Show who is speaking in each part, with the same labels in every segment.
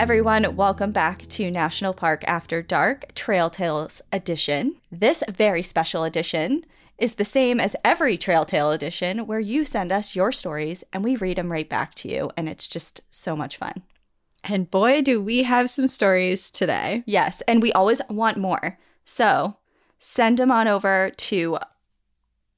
Speaker 1: Everyone, welcome back to National Park After Dark Trail Tales edition. This very special edition is the same as every Trail Tale edition, where you send us your stories and we read them right back to you, and it's just so much fun.
Speaker 2: And boy, do we have some stories today.
Speaker 1: Yes, and we always want more. So send them on over to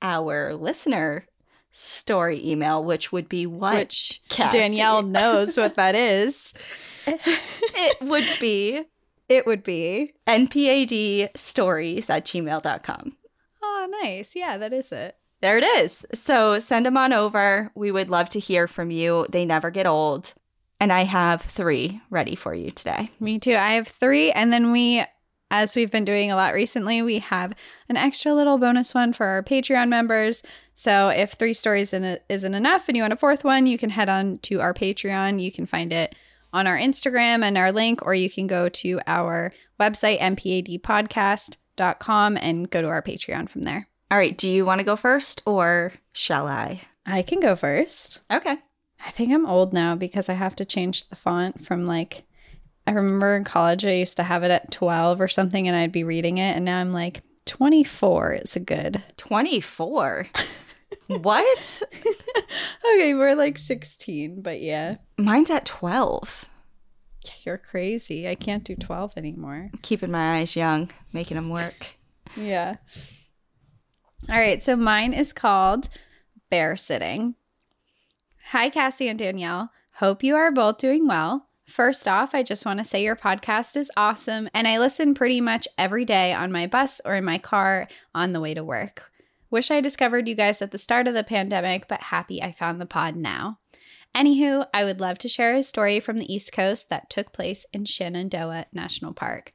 Speaker 1: our listener story email, which would be what?
Speaker 2: Which
Speaker 1: Cassie?
Speaker 2: Danielle knows what that is.
Speaker 1: it would be
Speaker 2: It would be.
Speaker 1: npadstories at gmail.com.
Speaker 2: Oh, nice. Yeah, that is it.
Speaker 1: There it is. So send them on over. We would love to hear from you. They never get old. And I have three ready for you today.
Speaker 2: Me too. I have three. And then we, as we've been doing a lot recently, we have an extra little bonus one for our Patreon members. So if three stories in isn't enough and you want a fourth one, you can head on to our Patreon. You can find it on our Instagram and our link, or you can go to our website, mpadpodcast.com, and go to our Patreon from there.
Speaker 1: All right. Do you want to go first or shall I?
Speaker 2: I can go first.
Speaker 1: Okay.
Speaker 2: I think I'm old now because I have to change the font from like I remember in college I used to have it at 12 or something and I'd be reading it and now I'm like 24 is a good.
Speaker 1: 24. what?
Speaker 2: Okay, we're like 16, but yeah.
Speaker 1: Mine's at 12.
Speaker 2: You're crazy. I can't do 12 anymore.
Speaker 1: Keeping my eyes young, making them work.
Speaker 2: Yeah. All right, so mine is called Bear Sitting. Hi, Cassie and Danielle. Hope you are both doing well. First off, I just want to say your podcast is awesome, and I listen pretty much every day on my bus or in my car on the way to work. Wish I discovered you guys at the start of the pandemic, but happy I found the pod now. Anywho, I would love to share a story from the East Coast that took place in Shenandoah National Park.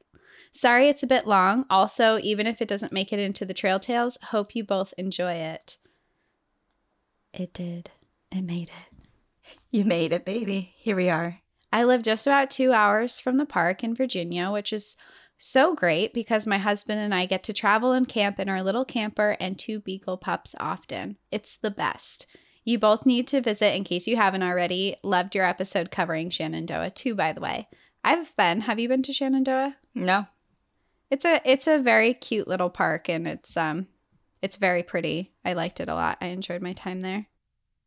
Speaker 2: Sorry it's a bit long. Also, even if it doesn't make it into the Trail Tales, hope you both enjoy it. It did. It made it.
Speaker 1: You made it, baby. Here we are.
Speaker 2: I live just about two hours from the park in Virginia, which is so great because my husband and I get to travel and camp in our little camper and two beagle pups often. It's the best. You both need to visit in case you haven't already. Loved your episode covering Shenandoah too, by the way. I've been. Have you been to Shenandoah?
Speaker 1: No.
Speaker 2: It's a it's a very cute little park and it's um it's very pretty. I liked it a lot. I enjoyed my time there.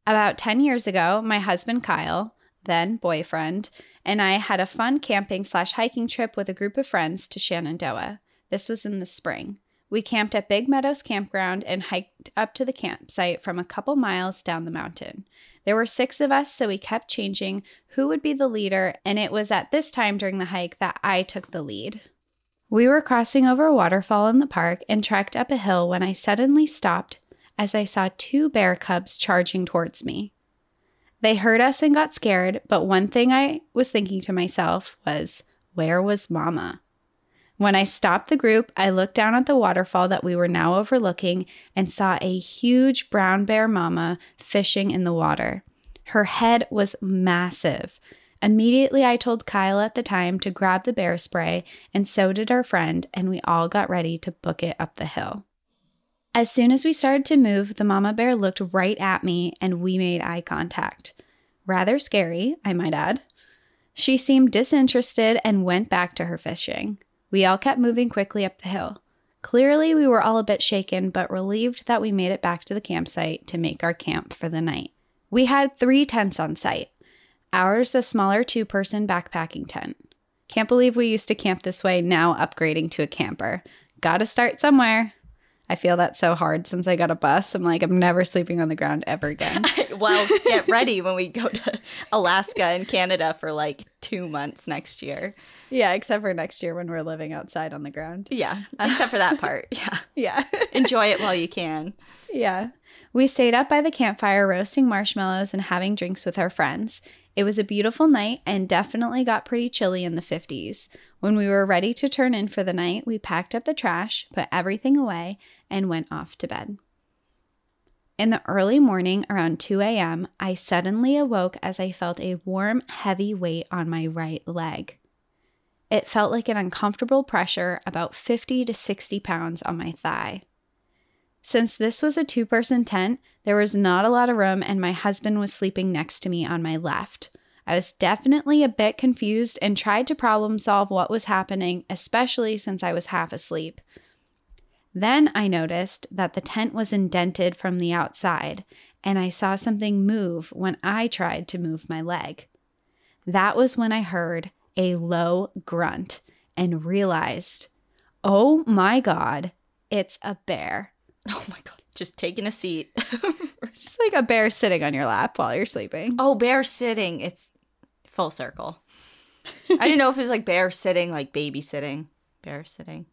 Speaker 2: About 10 years ago, my husband Kyle, then boyfriend, and I had a fun camping slash hiking trip with a group of friends to Shenandoah. This was in the spring. We camped at Big Meadows Campground and hiked up to the campsite from a couple miles down the mountain. There were six of us, so we kept changing who would be the leader, and it was at this time during the hike that I took the lead. We were crossing over a waterfall in the park and trekked up a hill when I suddenly stopped as I saw two bear cubs charging towards me. They heard us and got scared, but one thing I was thinking to myself was, where was Mama? When I stopped the group, I looked down at the waterfall that we were now overlooking and saw a huge brown bear mama fishing in the water. Her head was massive. Immediately, I told Kyle at the time to grab the bear spray, and so did our friend, and we all got ready to book it up the hill. As soon as we started to move, the mama bear looked right at me and we made eye contact. Rather scary, I might add. She seemed disinterested and went back to her fishing. We all kept moving quickly up the hill. Clearly, we were all a bit shaken, but relieved that we made it back to the campsite to make our camp for the night. We had three tents on site. Ours, a smaller two person backpacking tent. Can't believe we used to camp this way, now upgrading to a camper. Gotta start somewhere. I feel that so hard since I got a bus. I'm like, I'm never sleeping on the ground ever again.
Speaker 1: well, get ready when we go to Alaska and Canada for like two months next year.
Speaker 2: yeah, except for next year when we're living outside on the ground.
Speaker 1: Yeah, except for that part. Yeah.
Speaker 2: Yeah.
Speaker 1: Enjoy it while you can.
Speaker 2: Yeah. We stayed up by the campfire roasting marshmallows and having drinks with our friends. It was a beautiful night and definitely got pretty chilly in the 50s. When we were ready to turn in for the night, we packed up the trash, put everything away, and went off to bed. In the early morning, around 2 a.m., I suddenly awoke as I felt a warm, heavy weight on my right leg. It felt like an uncomfortable pressure, about 50 to 60 pounds on my thigh. Since this was a two person tent, there was not a lot of room, and my husband was sleeping next to me on my left. I was definitely a bit confused and tried to problem solve what was happening, especially since I was half asleep. Then I noticed that the tent was indented from the outside, and I saw something move when I tried to move my leg. That was when I heard a low grunt and realized, oh my God, it's a bear.
Speaker 1: Oh my God. Just taking a seat.
Speaker 2: Just like a bear sitting on your lap while you're sleeping.
Speaker 1: oh, bear sitting. It's full circle. I didn't know if it was like bear sitting, like babysitting, bear sitting,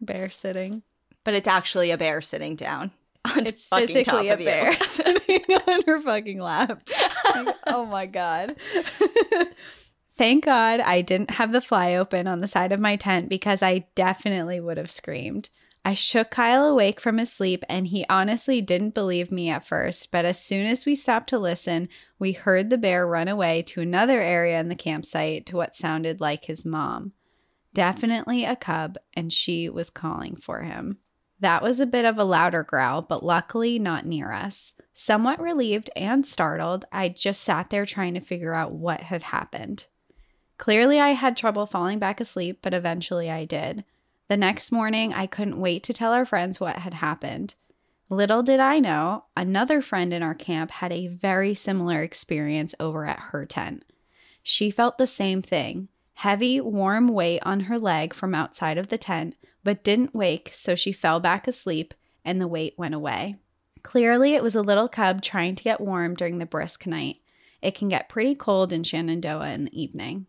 Speaker 2: Bear sitting.
Speaker 1: but it's actually a bear sitting down. On
Speaker 2: It's
Speaker 1: fucking
Speaker 2: physically
Speaker 1: top
Speaker 2: a bear sitting on her fucking lap. Like, oh my god. Thank God I didn't have the fly open on the side of my tent because I definitely would have screamed. I shook Kyle awake from his sleep and he honestly didn't believe me at first, but as soon as we stopped to listen, we heard the bear run away to another area in the campsite to what sounded like his mom. Definitely a cub, and she was calling for him. That was a bit of a louder growl, but luckily not near us. Somewhat relieved and startled, I just sat there trying to figure out what had happened. Clearly, I had trouble falling back asleep, but eventually I did. The next morning, I couldn't wait to tell our friends what had happened. Little did I know, another friend in our camp had a very similar experience over at her tent. She felt the same thing heavy, warm weight on her leg from outside of the tent, but didn't wake, so she fell back asleep and the weight went away. Clearly, it was a little cub trying to get warm during the brisk night. It can get pretty cold in Shenandoah in the evening.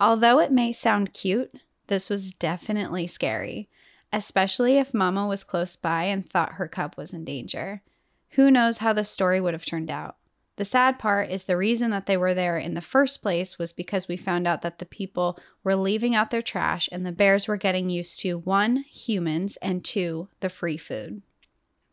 Speaker 2: Although it may sound cute, this was definitely scary, especially if Mama was close by and thought her cub was in danger. Who knows how the story would have turned out? The sad part is the reason that they were there in the first place was because we found out that the people were leaving out their trash and the bears were getting used to one, humans, and two, the free food.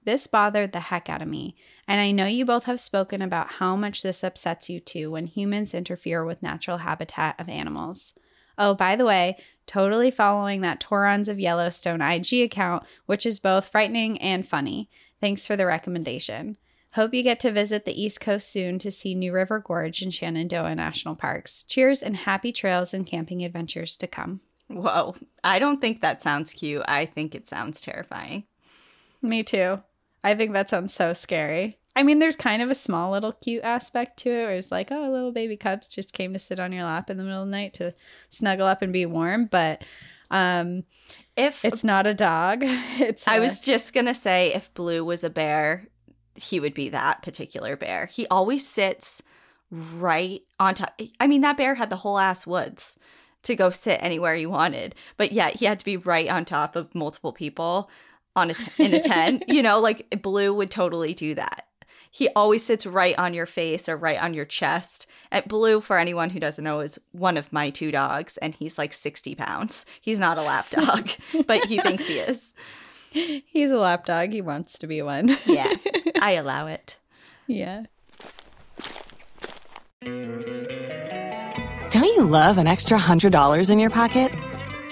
Speaker 2: This bothered the heck out of me, and I know you both have spoken about how much this upsets you too when humans interfere with natural habitat of animals. Oh, by the way, totally following that Tourons of Yellowstone IG account, which is both frightening and funny. Thanks for the recommendation. Hope you get to visit the East Coast soon to see New River Gorge and Shenandoah National Parks. Cheers and happy trails and camping adventures to come.
Speaker 1: Whoa. I don't think that sounds cute. I think it sounds terrifying.
Speaker 2: Me too. I think that sounds so scary. I mean, there's kind of a small little cute aspect to it where it's like, oh, little baby cubs just came to sit on your lap in the middle of the night to snuggle up and be warm. But um,
Speaker 1: If
Speaker 2: it's not a dog. It's
Speaker 1: I
Speaker 2: a-
Speaker 1: was just going to say if Blue was a bear, he would be that particular bear. He always sits right on top. I mean, that bear had the whole ass woods to go sit anywhere he wanted, but yet he had to be right on top of multiple people on a t- in a tent. you know, like Blue would totally do that. He always sits right on your face or right on your chest. At Blue, for anyone who doesn't know, is one of my two dogs, and he's like 60 pounds. He's not a lap dog, but he thinks he is.
Speaker 2: He's a lap dog. He wants to be one.
Speaker 1: Yeah, I allow it.
Speaker 2: yeah.
Speaker 3: Don't you love an extra $100 in your pocket?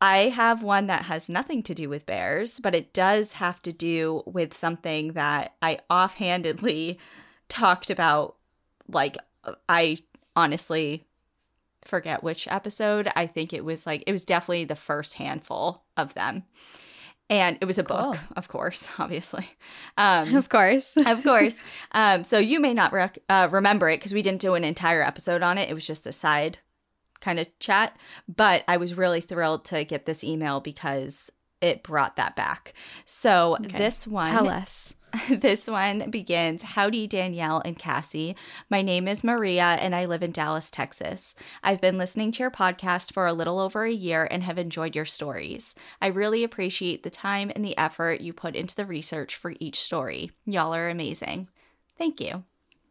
Speaker 1: I have one that has nothing to do with bears, but it does have to do with something that I offhandedly talked about. Like, I honestly forget which episode. I think it was like, it was definitely the first handful of them. And it was a
Speaker 2: Cool.
Speaker 1: book, of course, obviously. Um,
Speaker 2: Of course.
Speaker 1: of course. Um, so you may not rec- uh, remember it because we didn't do an entire episode on it. It was just a side kind of chat. But I was really thrilled to get this email because it brought that back. So
Speaker 2: Okay.
Speaker 1: this one,
Speaker 2: Tell us.
Speaker 1: this one begins Howdy, Danielle and Cassie. My name is Maria and I live in Dallas, Texas. I've been listening to your podcast for a little over a year and have enjoyed your stories. I really appreciate the time and the effort you put into the research for each story. Y'all are amazing. Thank you.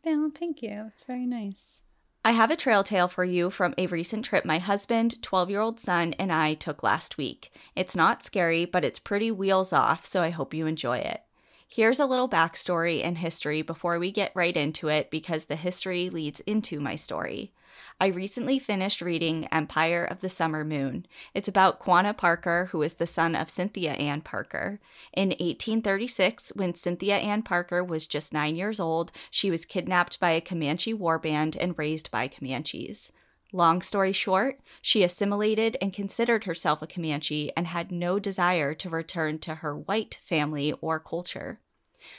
Speaker 2: Oh, thank you. That's very nice.
Speaker 1: I have a trail tale for you from a recent trip my husband, 12 year old son, and I took last week. It's not scary, but it's pretty wheels off, so I hope you enjoy it. Here's a little backstory and history before we get right into it because the history leads into my story. I recently finished reading Empire of the Summer Moon. It's about Quanah Parker, who is the son of Cynthia Ann Parker. In 1836, when Cynthia Ann Parker was just nine years old, she was kidnapped by a Comanche warband and raised by Comanches. Long story short, she assimilated and considered herself a Comanche and had no desire to return to her white family or culture.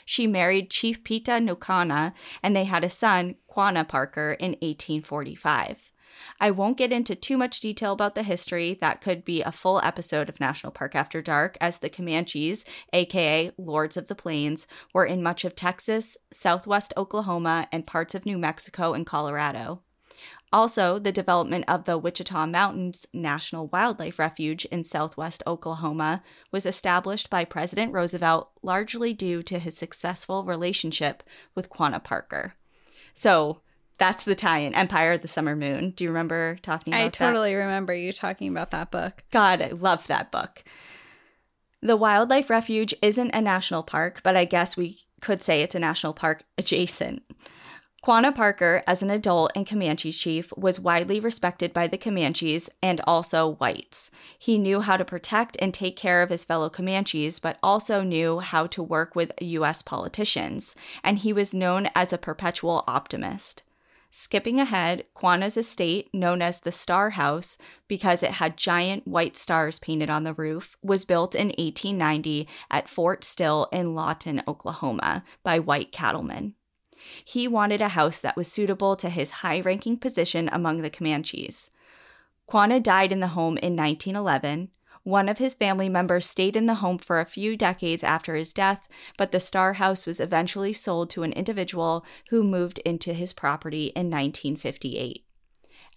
Speaker 1: She married Chief Peta Nocona, and they had a son, Quanah Parker, in 1845. I won't get into too much detail about the history. That could be a full episode of National Park After Dark, as the Comanches, aka Lords of the Plains, were in much of Texas, southwest Oklahoma, and parts of New Mexico and Colorado. Also, the development of the Wichita Mountains National Wildlife Refuge in southwest Oklahoma was established by President Roosevelt largely due to his successful relationship with Quanah Parker. So that's the tie in Empire of the Summer Moon. Do you remember talking about
Speaker 2: I
Speaker 1: that?
Speaker 2: totally remember you talking about that book.
Speaker 1: God, I love that book. The Wildlife Refuge isn't a national park, but I guess we could say it's a national park adjacent. Quanah Parker, as an adult and Comanche chief, was widely respected by the Comanches and also whites. He knew how to protect and take care of his fellow Comanches, but also knew how to work with U.S. politicians, and he was known as a perpetual optimist. Skipping ahead, Quanah's estate, known as the Star House because it had giant white stars painted on the roof, was built in 1890 at Fort Sill in Lawton, Oklahoma, by white cattlemen. He wanted a house that was suitable to his high ranking position among the Comanches. Quanah died in the home in 1911. One of his family members stayed in the home for a few decades after his death, but the Star House was eventually sold to an individual who moved into his property in 1958.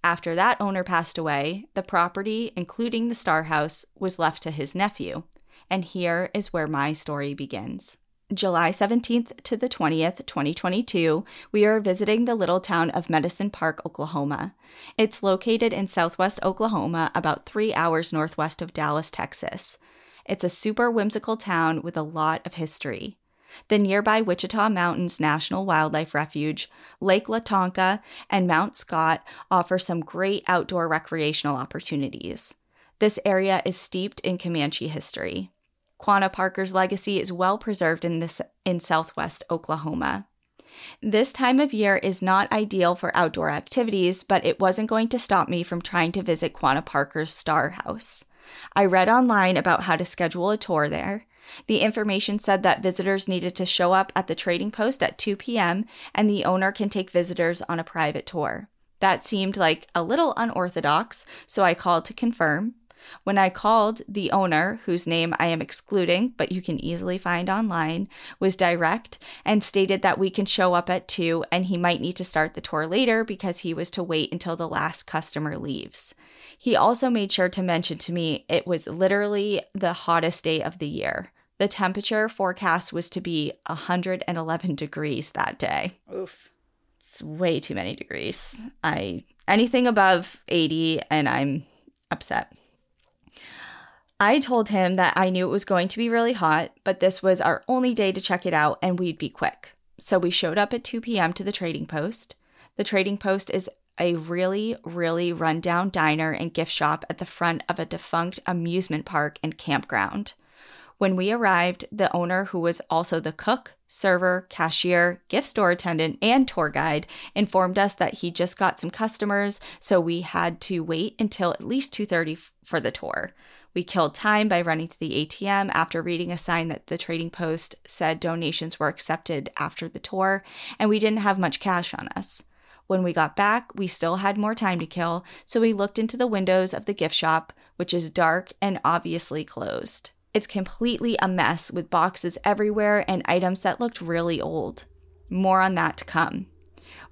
Speaker 1: After that owner passed away, the property, including the Star House, was left to his nephew. And here is where my story begins. July 17th to the 20th, 2022, we are visiting the little town of Medicine Park, Oklahoma. It's located in southwest Oklahoma, about three hours northwest of Dallas, Texas. It's a super whimsical town with a lot of history. The nearby Wichita Mountains National Wildlife Refuge, Lake Lawtonka, and Mount Scott offer some great outdoor recreational opportunities. This area is steeped in Comanche history. Quanah Parker's legacy is well preserved in this in southwest Oklahoma. This time of year is not ideal for outdoor activities, but it wasn't going to stop me from trying to visit Quanah Parker's Star House. I read online about how to schedule a tour there. The information said that visitors needed to show up at the trading post at 2 p.m. and the owner can take visitors on a private tour. That seemed like a little unorthodox, so I called to confirm. When I called, the owner, whose name I am excluding, but you can easily find online, was direct and stated that we can show up at 2 and he might need to start the tour later because he was to wait until the last customer leaves. He also made sure to mention to me it was literally the hottest day of the year. The temperature forecast was to be 111 degrees that day.
Speaker 2: Oof.
Speaker 1: It's way too many degrees. I anything above 80 and I'm upset. I told him that I knew it was going to be really hot, but this was our only day to check it out and we'd be quick. So we showed up at 2 p.m. to the trading post. The trading post is a really, really rundown diner and gift shop at the front of a defunct amusement park and campground. When we arrived, the owner, who was also the cook, server, cashier, gift store attendant, and tour guide, informed us that he just got some customers, so we had to wait until at least 2:30 for the tour. We killed time by running to the ATM after reading a sign that the trading post said donations were accepted after the tour, and we didn't have much cash on us. When we got back, we still had more time to kill, so we looked into the windows of the gift shop, which is dark and obviously closed. It's completely a mess with boxes everywhere and items that looked really old. More on that to come.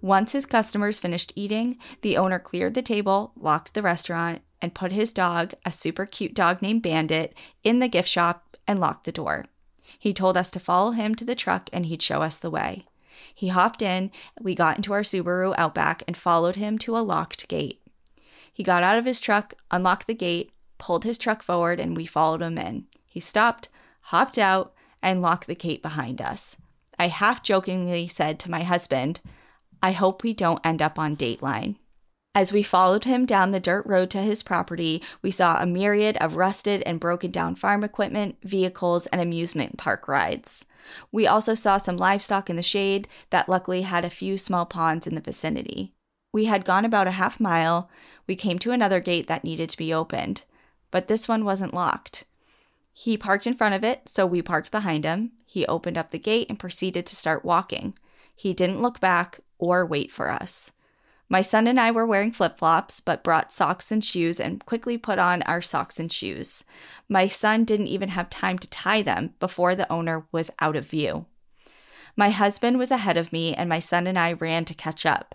Speaker 1: Once his customers finished eating, the owner cleared the table, locked the restaurant, and put his dog, a super cute dog named Bandit, in the gift shop and locked the door. He told us to follow him to the truck and he'd show us the way. He hopped in, we got into our Subaru Outback, and followed him to a locked gate. He got out of his truck, unlocked the gate, pulled his truck forward, and we followed him in. He stopped, hopped out, and locked the gate behind us. I half jokingly said to my husband, I hope we don't end up on Dateline. As we followed him down the dirt road to his property, we saw a myriad of rusted and broken down farm equipment, vehicles, and amusement park rides. We also saw some livestock in the shade that luckily had a few small ponds in the vicinity. We had gone about a half mile. We came to another gate that needed to be opened, but this one wasn't locked. He parked in front of it, so we parked behind him. He opened up the gate and proceeded to start walking. He didn't look back or wait for us. My son and I were wearing flip flops, but brought socks and shoes and quickly put on our socks and shoes. My son didn't even have time to tie them before the owner was out of view. My husband was ahead of me, and my son and I ran to catch up.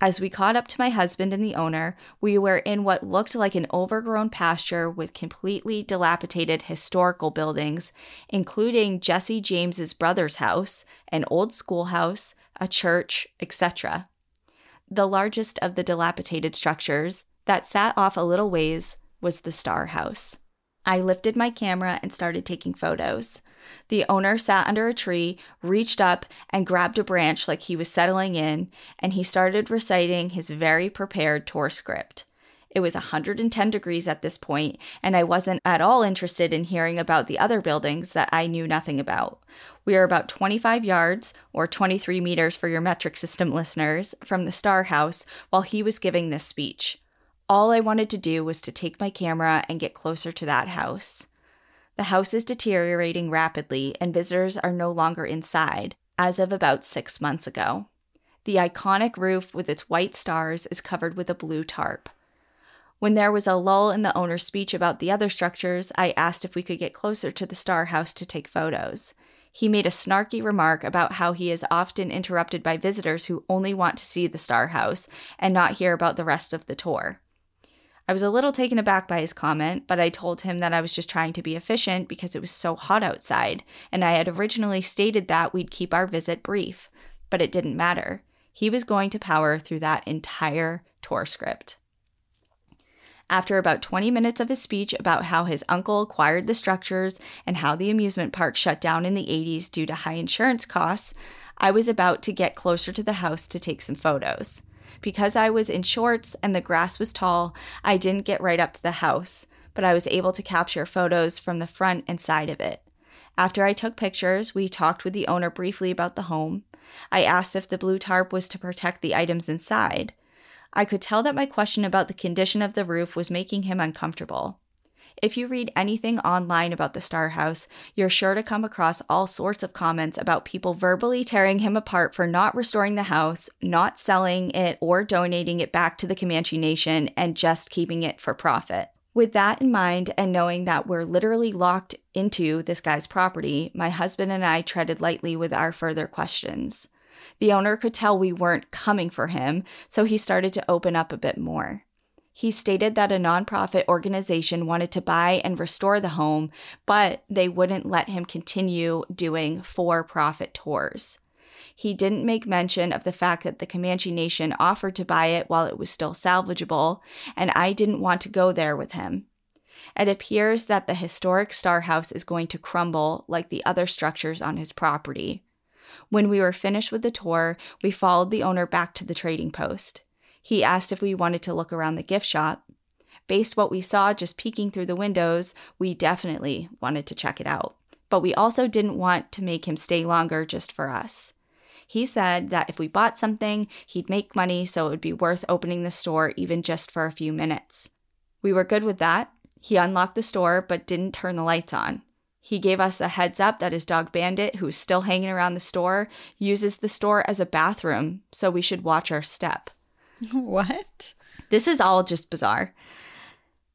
Speaker 1: As we caught up to my husband and the owner, we were in what looked like an overgrown pasture with completely dilapidated historical buildings, including Jesse James's brother's house, an old schoolhouse, a church, etc. The largest of the dilapidated structures that sat off a little ways was the Star House. I lifted my camera and started taking photos. The owner sat under a tree, reached up, and grabbed a branch like he was settling in, and he started reciting his very prepared tour script. It was 110 degrees at this point, and I wasn't at all interested in hearing about the other buildings that I knew nothing about. We are about 25 yards, or 23 meters for your metric system listeners, from the Star House while he was giving this speech. All I wanted to do was to take my camera and get closer to that house. The house is deteriorating rapidly, and visitors are no longer inside, as of about six months ago. The iconic roof with its white stars is covered with a blue tarp. When there was a lull in the owner's speech about the other structures, I asked if we could get closer to the Star House to take photos. He made a snarky remark about how he is often interrupted by visitors who only want to see the Star House and not hear about the rest of the tour. I was a little taken aback by his comment, but I told him that I was just trying to be efficient because it was so hot outside, and I had originally stated that we'd keep our visit brief. But it didn't matter. He was going to power through that entire tour script. After about 20 minutes of his speech about how his uncle acquired the structures and how the amusement park shut down in the 80s due to high insurance costs, I was about to get closer to the house to take some photos. Because I was in shorts and the grass was tall, I didn't get right up to the house, but I was able to capture photos from the front and side of it. After I took pictures, we talked with the owner briefly about the home. I asked if the blue tarp was to protect the items inside. I could tell that my question about the condition of the roof was making him uncomfortable. If you read anything online about the Star House, you're sure to come across all sorts of comments about people verbally tearing him apart for not restoring the house, not selling it or donating it back to the Comanche Nation, and just keeping it for profit. With that in mind, and knowing that we're literally locked into this guy's property, my husband and I treaded lightly with our further questions. The owner could tell we weren't coming for him, so he started to open up a bit more. He stated that a nonprofit organization wanted to buy and restore the home, but they wouldn't let him continue doing for profit tours. He didn't make mention of the fact that the Comanche Nation offered to buy it while it was still salvageable, and I didn't want to go there with him. It appears that the historic Star House is going to crumble like the other structures on his property. When we were finished with the tour, we followed the owner back to the trading post. He asked if we wanted to look around the gift shop. Based what we saw just peeking through the windows, we definitely wanted to check it out. But we also didn't want to make him stay longer just for us. He said that if we bought something, he'd make money, so it would be worth opening the store even just for a few minutes. We were good with that. He unlocked the store but didn't turn the lights on. He gave us a heads up that his dog Bandit, who is still hanging around the store, uses the store as a bathroom, so we should watch our step.
Speaker 2: What?
Speaker 1: This is all just bizarre.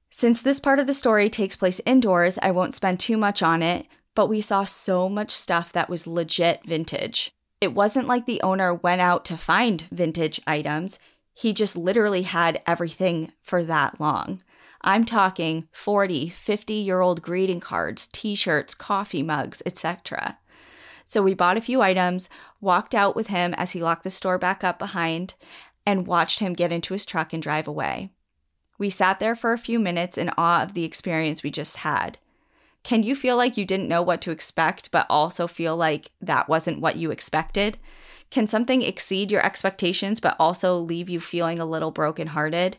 Speaker 1: Since this part of the story takes place indoors, I won't spend too much on it, but we saw so much stuff that was legit vintage. It wasn't like the owner went out to find vintage items, he just literally had everything for that long. I'm talking 40, 50 year old greeting cards, t shirts, coffee mugs, etc. So we bought a few items, walked out with him as he locked the store back up behind, and watched him get into his truck and drive away. We sat there for a few minutes in awe of the experience we just had. Can you feel like you didn't know what to expect, but also feel like that wasn't what you expected? Can something exceed your expectations, but also leave you feeling a little brokenhearted?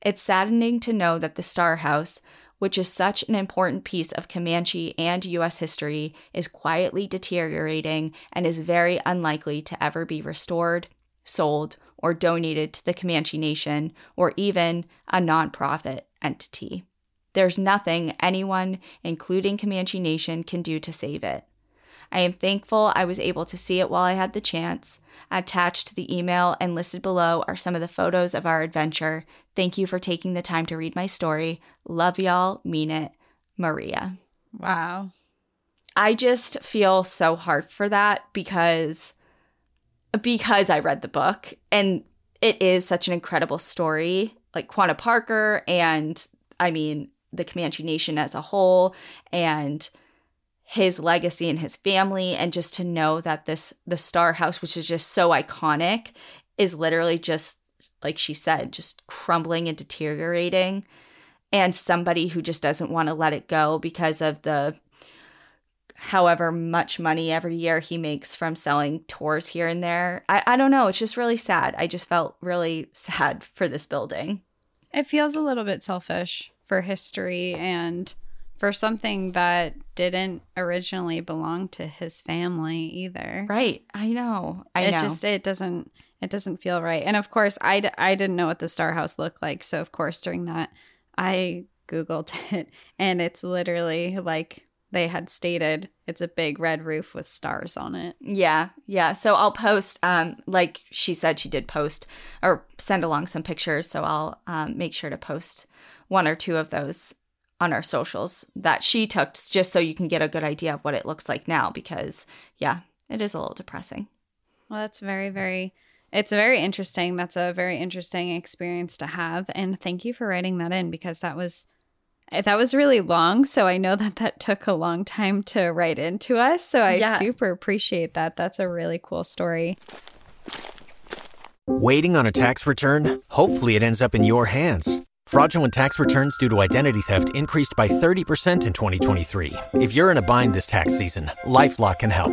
Speaker 1: It's saddening to know that the Star House, which is such an important piece of Comanche and U.S. history, is quietly deteriorating and is very unlikely to ever be restored, sold, or donated to the Comanche Nation or even a nonprofit entity. There's nothing anyone, including Comanche Nation, can do to save it. I am thankful I was able to see it while I had the chance. Attached to the email and listed below are some of the photos of our adventure. Thank you for taking the time to read my story. Love y'all, mean it, Maria.
Speaker 2: Wow.
Speaker 1: I just feel so hard for that because because I read the book and it is such an incredible story. Like Quanah Parker and I mean the Comanche Nation as a whole and his legacy and his family and just to know that this the Star House which is just so iconic is literally just like she said just crumbling and deteriorating and somebody who just doesn't want to let it go because of the however much money every year he makes from selling tours here and there. I, I don't know. It's just really sad. I just felt really sad for this building.
Speaker 2: It feels a little bit selfish for history and for something that didn't originally belong to his family either.
Speaker 1: Right. I know. I
Speaker 2: it
Speaker 1: know.
Speaker 2: just it doesn't it doesn't feel right. And of course, I d- I didn't know what the Star House looked like, so of course during that I googled it and it's literally like they had stated it's a big red roof with stars on it.
Speaker 1: Yeah, yeah. So I'll post, um, like she said, she did post or send along some pictures. So I'll um, make sure to post one or two of those on our socials that she took, just so you can get a good idea of what it looks like now. Because yeah, it is a little depressing.
Speaker 2: Well, that's very, very. It's very interesting. That's a very interesting experience to have, and thank you for writing that in because that was that was really long. So I know that that took a long time to write into us. So I
Speaker 1: Yeah.
Speaker 2: super appreciate that. That's a really cool story.
Speaker 4: Waiting on a tax return? Hopefully, it ends up in your hands. Fraudulent tax returns due to identity theft increased by 30% in 2023. If you're in a bind this tax season, LifeLock can help.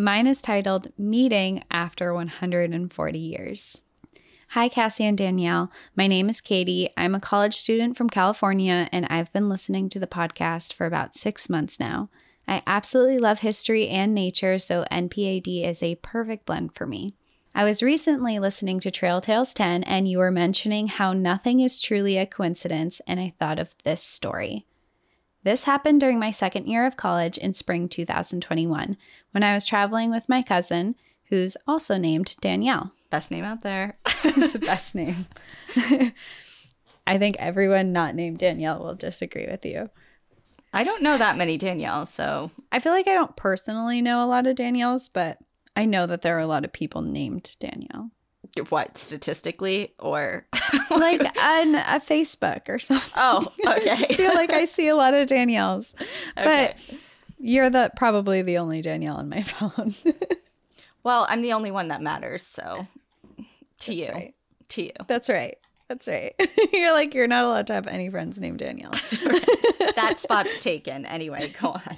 Speaker 2: Mine is titled Meeting After 140 Years. Hi, Cassie and Danielle. My name is Katie. I'm a college student from California, and I've been listening to the podcast for about six months now. I absolutely love history and nature, so NPAD is a perfect blend for me. I was recently listening to Trail Tales 10, and you were mentioning how nothing is truly a coincidence, and I thought of this story. This happened during my second year of college in spring 2021 when I was traveling with my cousin, who's also named Danielle.
Speaker 1: Best name out there.
Speaker 2: it's the best name. I think everyone not named Danielle will disagree with you.
Speaker 1: I don't know that many Danielles, so
Speaker 2: I feel like I don't personally know a lot of Danielles, but I know that there are a lot of people named Danielle.
Speaker 1: What statistically or
Speaker 2: Like on a Facebook or something.
Speaker 1: Oh, okay.
Speaker 2: I feel like I see a lot of Danielles.
Speaker 1: Okay.
Speaker 2: But you're the probably the only Danielle on my phone.
Speaker 1: well, I'm the only one that matters, so to you.
Speaker 2: Right.
Speaker 1: To you.
Speaker 2: That's right. That's right. you're like you're not allowed to have any friends named Danielle.
Speaker 1: That spot's taken. Anyway, go on.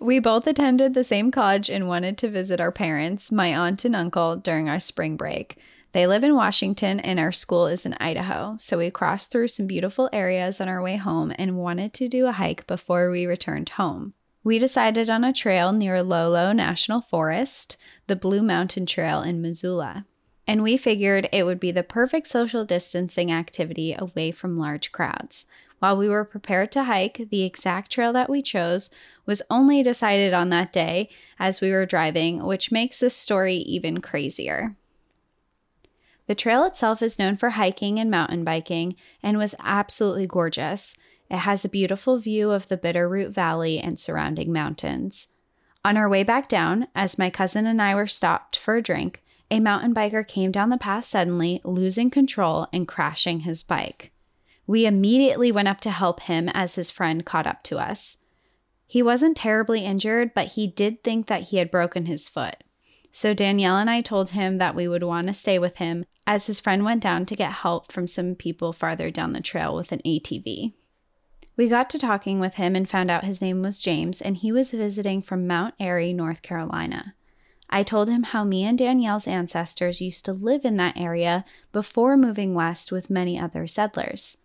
Speaker 2: We both attended the same college and wanted to visit our parents, my aunt and uncle, during our spring break. They live in Washington and our school is in Idaho, so we crossed through some beautiful areas on our way home and wanted to do a hike before we returned home. We decided on a trail near Lolo National Forest, the Blue Mountain Trail in Missoula. And we figured it would be the perfect social distancing activity away from large crowds. While we were prepared to hike, the exact trail that we chose was only decided on that day as we were driving, which makes this story even crazier. The trail itself is known for hiking and mountain biking and was absolutely gorgeous. It has a beautiful view of the Bitterroot Valley and surrounding mountains. On our way back down, as my cousin and I were stopped for a drink, a mountain biker came down the path suddenly, losing control and crashing his bike. We immediately went up to help him as his friend caught up to us. He wasn't terribly injured, but he did think that he had broken his foot. So Danielle and I told him that we would want to stay with him as his friend went down to get help from some people farther down the trail with an ATV. We got to talking with him and found out his name was James and he was visiting from Mount Airy, North Carolina. I told him how me and Danielle's ancestors used to live in that area before moving west with many other settlers.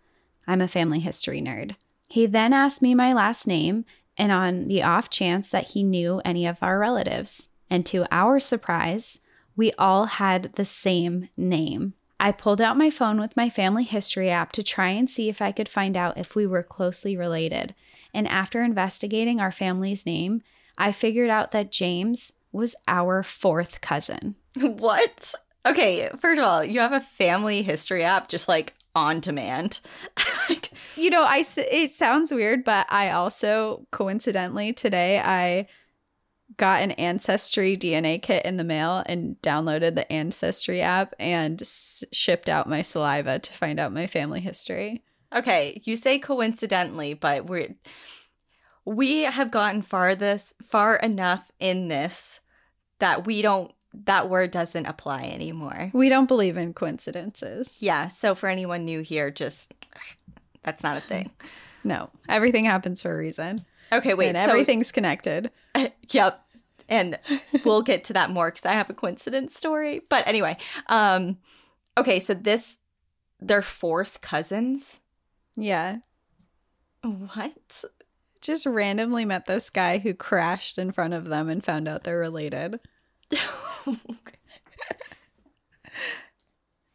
Speaker 2: I'm a family history nerd. He then asked me my last name and on the off chance that he knew any of our relatives. And to our surprise, we all had the same name. I pulled out my phone with my family history app to try and see if I could find out if we were closely related. And after investigating our family's name, I figured out that James was our fourth cousin.
Speaker 1: What? Okay, first of all, you have a family history app just like on demand. like,
Speaker 2: You know, I it sounds weird, but I also coincidentally today I got an ancestry DNA kit in the mail and downloaded the ancestry app and s- shipped out my saliva to find out my family history.
Speaker 1: okay, you say coincidentally, but we're we have gotten far this far enough in this that we don't that word doesn't apply anymore.
Speaker 2: We don't believe in coincidences.
Speaker 1: Yeah, so for anyone new here, just that's not a thing.
Speaker 2: No, everything happens for a reason.
Speaker 1: Okay, wait.
Speaker 2: and
Speaker 1: so-
Speaker 2: everything's connected.
Speaker 1: yep. And we'll get to that more because I have a coincidence story. But anyway, um, okay, so this they're fourth cousins.
Speaker 2: Yeah.
Speaker 1: What?
Speaker 2: Just randomly met this guy who crashed in front of them and found out they're related.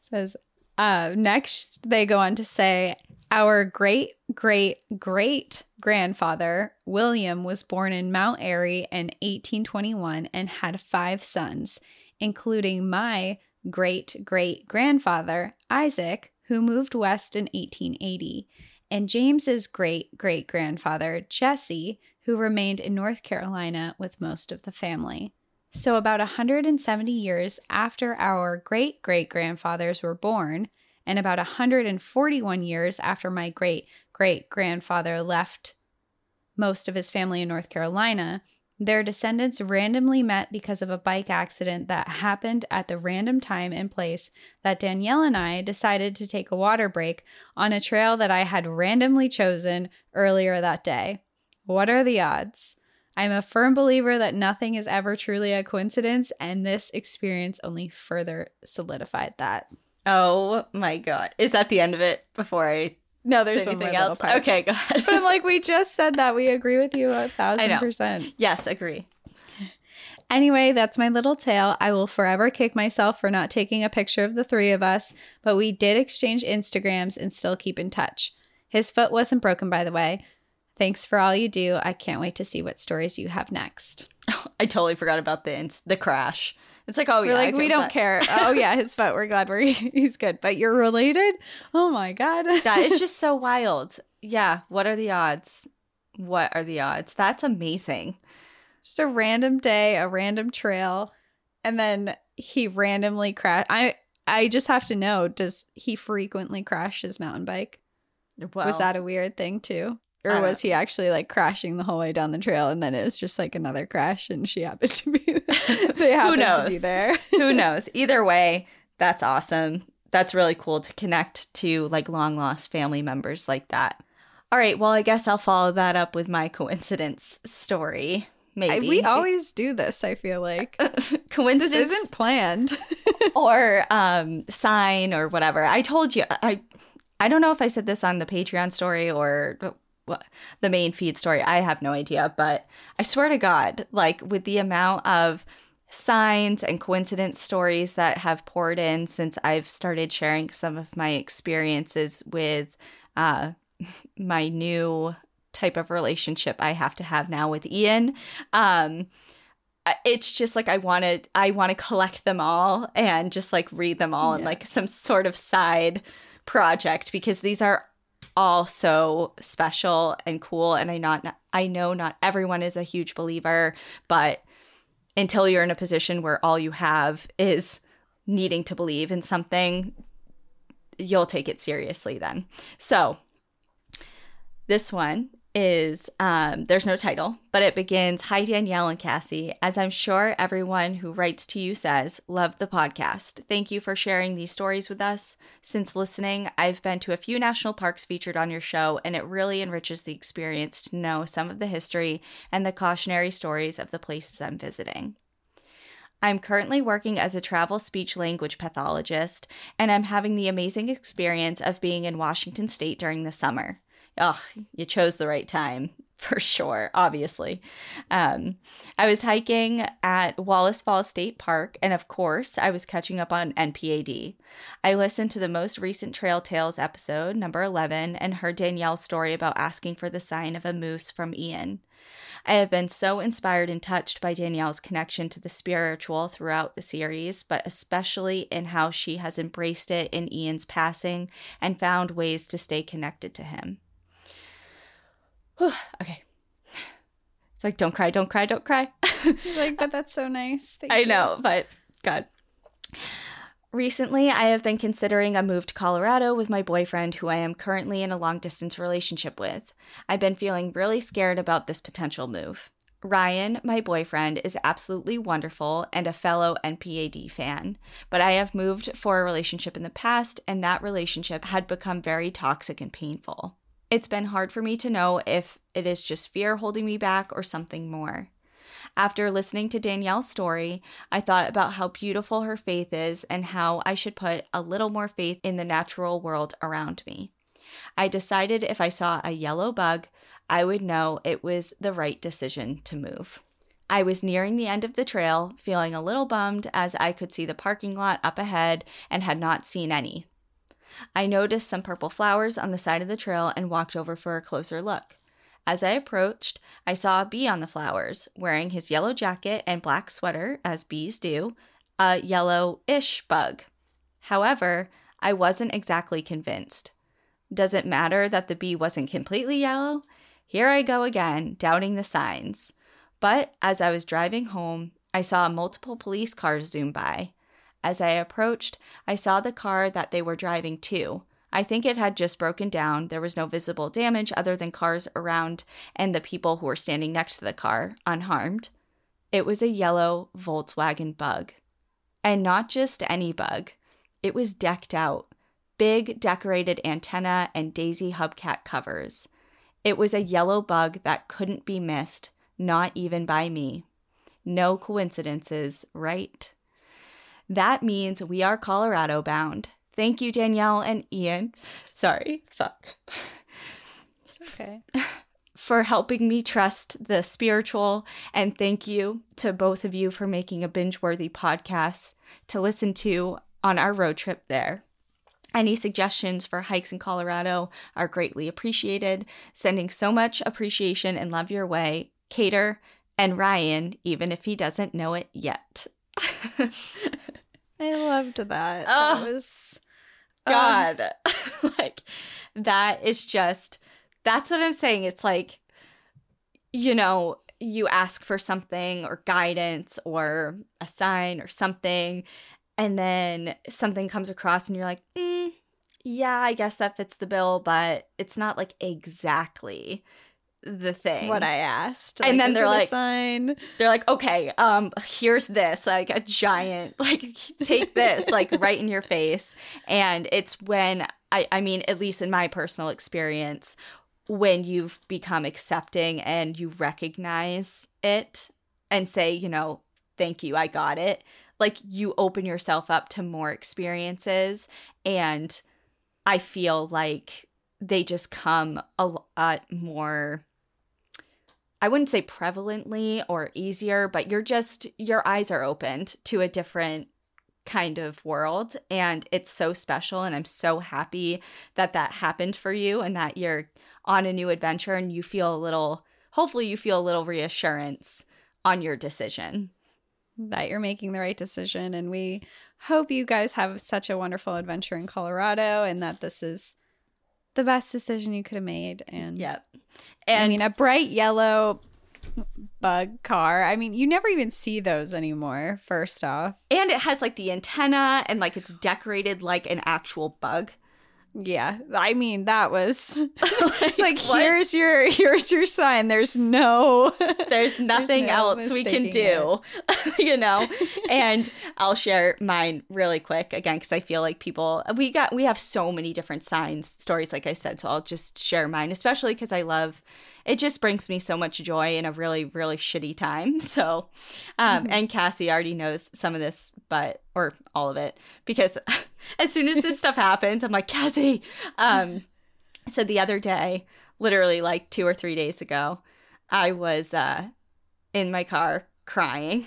Speaker 2: Says, uh, next they go on to say, our great great great grandfather, William, was born in Mount Airy in 1821 and had five sons, including my great great grandfather, Isaac, who moved west in 1880, and James's great great grandfather, Jesse, who remained in North Carolina with most of the family. So, about 170 years after our great great grandfathers were born, and about 141 years after my great great grandfather left most of his family in North Carolina, their descendants randomly met because of a bike accident that happened at the random time and place that Danielle and I decided to take a water break on a trail that I had randomly chosen earlier that day. What are the odds? I'm a firm believer that nothing is ever truly a coincidence, and this experience only further solidified that.
Speaker 1: Oh my god. Is that the end of it before I
Speaker 2: No, there's
Speaker 1: anything else?
Speaker 2: part.
Speaker 1: Okay, go ahead.
Speaker 2: But I'm like, we just said that. We agree with you a thousand percent.
Speaker 1: yes, agree.
Speaker 2: Anyway, that's my little tale. I will forever kick myself for not taking a picture of the three of us, but we did exchange Instagrams and still keep in touch. His foot wasn't broken, by the way. Thanks for all you do. I can't wait to see what stories you have next.
Speaker 1: I totally forgot about the ins- the crash. It's like, oh
Speaker 2: We're
Speaker 1: yeah,
Speaker 2: like, we don't
Speaker 1: that.
Speaker 2: care. Oh, yeah, his foot. We're glad we're, he's good. But you're related? Oh my God.
Speaker 1: That is just so wild. Yeah, what are the odds? What are the odds? That's amazing.
Speaker 2: just a random day, a random trail, and then he randomly crashed. I I just have to know: Does he frequently crash his mountain bike?
Speaker 1: Well,
Speaker 2: was that a weird thing too, or was he actually like crashing the whole way down the trail, and then it was just like another crash, and she happened to be they happened to be
Speaker 1: knows?
Speaker 2: there?
Speaker 1: who knows? Either way, that's awesome. That's really cool to connect to like long lost family members like that. All right, well, I guess I'll follow that up with my coincidence story.
Speaker 2: I-
Speaker 1: Maybe
Speaker 2: we always do this. I feel like this
Speaker 1: coincidence
Speaker 2: isn't planned.
Speaker 1: or um sign or whatever. I told you I I don't know if I said this on the Patreon story or the main feed story. I have no idea, but I swear to God, like with the amount of signs and coincidence stories that have poured in since I've started sharing some of my experiences with uh my new type of relationship I have to have now with Ian. Um it's just like I want to I want to collect them all and just like read them all in
Speaker 2: Yeah.
Speaker 1: like some sort of side project because these are all so special and cool and I not I know not everyone is a huge believer but until you're in a position where all you have is needing to believe in something you'll take it seriously then. So this one is um, there's no title, but it begins Hi, Danielle and Cassie. As I'm sure everyone who writes to you says, love the podcast. Thank you for sharing these stories with us. Since listening, I've been to a few national parks featured on your show, and it really enriches the experience to know some of the history and the cautionary stories of the places I'm visiting. I'm currently working as a travel speech language pathologist, and I'm having the amazing experience of being in Washington state during the summer. Oh, you chose the right time for sure, obviously. Um, I was hiking at Wallace Falls State Park, and of course, I was catching up on NPAD. I listened to the most recent Trail Tales episode, number 11, and heard Danielle's story about asking for the sign of a moose from Ian. I have been so inspired and touched by Danielle's connection to the spiritual throughout the series, but especially in how she has embraced it in Ian's passing and found ways to stay connected to him. Whew, okay. It's like, don't cry, don't cry, don't cry.
Speaker 2: Like, but that's so nice. Thank
Speaker 1: I
Speaker 2: you."
Speaker 1: know, but God. Recently, I have been considering a move to Colorado with my boyfriend, who I am currently in a long distance relationship with. I've been feeling really scared about this potential move. Ryan, my boyfriend, is absolutely wonderful and a fellow NPAD fan, but I have moved for a relationship in the past, and that relationship had become very toxic and painful. It's been hard for me to know if it is just fear holding me back or something more. After listening to Danielle's story, I thought about how beautiful her faith is and how I should put a little more faith in the natural world around me. I decided if I saw a yellow bug, I would know it was the right decision to move. I was nearing the end of the trail, feeling a little bummed as I could see the parking lot up ahead and had not seen any. I noticed some purple flowers on the side of the trail and walked over for a closer look. As I approached, I saw a bee on the flowers, wearing his yellow jacket and black sweater, as bees do, a yellow ish bug. However, I wasn't exactly convinced. Does it matter that the bee wasn't completely yellow? Here I go again, doubting the signs. But as I was driving home, I saw multiple police cars zoom by. As I approached, I saw the car that they were driving to. I think it had just broken down. There was no visible damage other than cars around and the people who were standing next to the car, unharmed. It was a yellow Volkswagen bug. And not just any bug, it was decked out. Big decorated antenna and daisy hubcap covers. It was a yellow bug that couldn't be missed, not even by me. No coincidences, right? That means we are Colorado bound. Thank you, Danielle and Ian. Sorry, fuck.
Speaker 2: It's okay.
Speaker 1: For helping me trust the spiritual. And thank you to both of you for making a binge worthy podcast to listen to on our road trip there. Any suggestions for hikes in Colorado are greatly appreciated. Sending so much appreciation and love your way, Cater and Ryan, even if he doesn't know it yet.
Speaker 2: I loved that.
Speaker 1: Oh.
Speaker 2: that was
Speaker 1: God. like, that is just, that's what I'm saying. It's like, you know, you ask for something or guidance or a sign or something, and then something comes across and you're like, mm, yeah, I guess that fits the bill, but it's not like exactly the thing.
Speaker 2: what I asked.
Speaker 1: And then they're like-
Speaker 2: sign.
Speaker 1: they're like, okay, um, here's this, like a giant, like take this, like right in your face. And it's when I, I mean, at least in my personal experience, when you've become accepting and you recognize it and say, you know, thank you, I got it. Like you open yourself up to more experiences. And I feel like they just come a lot more I wouldn't say prevalently or easier, but you're just, your eyes are opened to a different kind of world. And it's so special. And I'm so happy that that happened for you and that you're on a new adventure and you feel a little, hopefully, you feel a little reassurance on your decision.
Speaker 2: that you're making the right decision. And we hope you guys have such a wonderful adventure in Colorado and that this is the best decision you could have made. And
Speaker 1: Yep.
Speaker 2: I mean, a bright yellow bug car. I mean, you never even see those anymore, first off.
Speaker 1: and it has like the antenna and like it's decorated like an actual bug.
Speaker 2: Yeah, I mean that was it's like
Speaker 1: what?
Speaker 2: here's your here's your sign. There's no
Speaker 1: there's nothing
Speaker 2: no
Speaker 1: else we can do you know and i'll share mine really quick again because i feel like people we got we have so many different signs stories like i said so i'll just share mine especially because i love it just brings me so much joy in a really really shitty time so um and cassie already knows some of this but or all of it because as soon as this stuff happens i'm like cassie um so the other day literally like two or three days ago i was uh in my car crying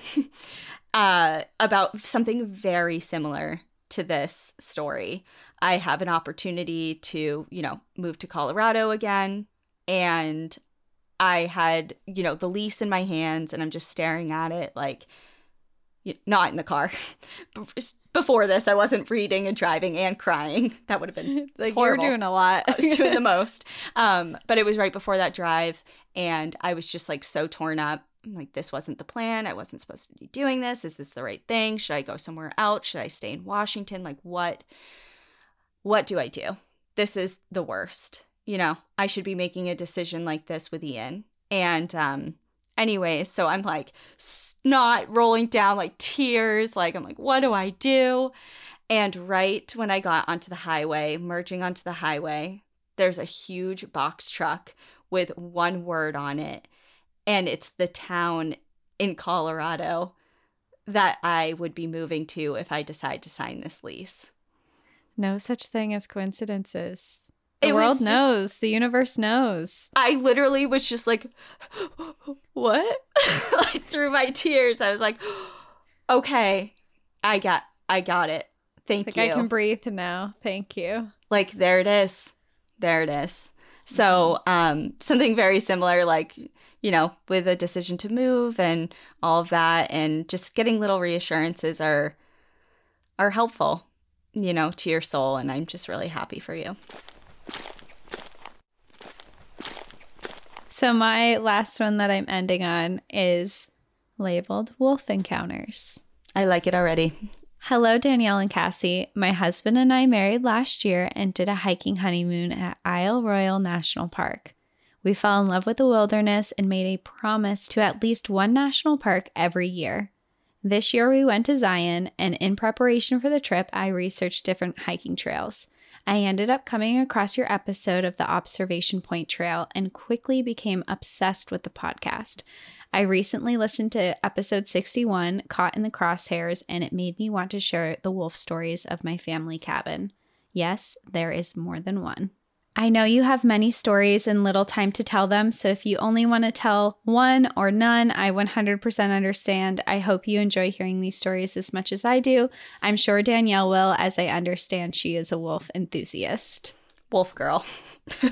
Speaker 1: uh, about something very similar to this story. I have an opportunity to, you know, move to Colorado again. And I had, you know, the lease in my hands and I'm just staring at it like, not in the car. Before this, I wasn't reading and driving and crying. That would have been
Speaker 2: like
Speaker 1: horrible.
Speaker 2: you're doing a lot.
Speaker 1: I was doing the most. Um, but it was right before that drive, and I was just like so torn up. I'm like, this wasn't the plan. I wasn't supposed to be doing this. Is this the right thing? Should I go somewhere else? Should I stay in Washington? Like, what? What do I do? This is the worst. You know, I should be making a decision like this with Ian. And um, anyways, so I'm like snot rolling down, like tears. Like, I'm like, what do I do? And right when I got onto the highway, merging onto the highway, there's a huge box truck with one word on it. And it's the town in Colorado that I would be moving to if I decide to sign this lease.
Speaker 2: no such thing as coincidences. The
Speaker 1: It
Speaker 2: world
Speaker 1: was just-
Speaker 2: knows. the universe knows.
Speaker 1: I literally was just like, what? like through my tears, I was like, okay, I got, I got it. Thank
Speaker 2: Like
Speaker 1: you.
Speaker 2: I can breathe now. Thank you.
Speaker 1: like there it is there it is so um something very similar like you know with a decision to move and all of that and just getting little reassurances are are helpful you know to your soul and i'm just really happy for you
Speaker 2: So my last one that I'm ending on is labeled wolf encounters.
Speaker 1: i like it already
Speaker 2: Hello, Danielle and Cassie. My husband and I married last year and did a hiking honeymoon at Isle Royale National Park. We fell in love with the wilderness and made a promise to at least one national park every year. This year we went to Zion, and in preparation for the trip, I researched different hiking trails. I ended up coming across your episode of the Observation Point Trail and quickly became obsessed with the podcast. I recently listened to episode 61, Caught in the Crosshairs, and it made me want to share the wolf stories of my family cabin. Yes, there is more than one. I know you have many stories and little time to tell them, so if you only want to tell one or none, I 100% understand. I hope you enjoy hearing these stories as much as I do. I'm sure Danielle will, as I understand she is a wolf enthusiast.
Speaker 1: Wolf girl.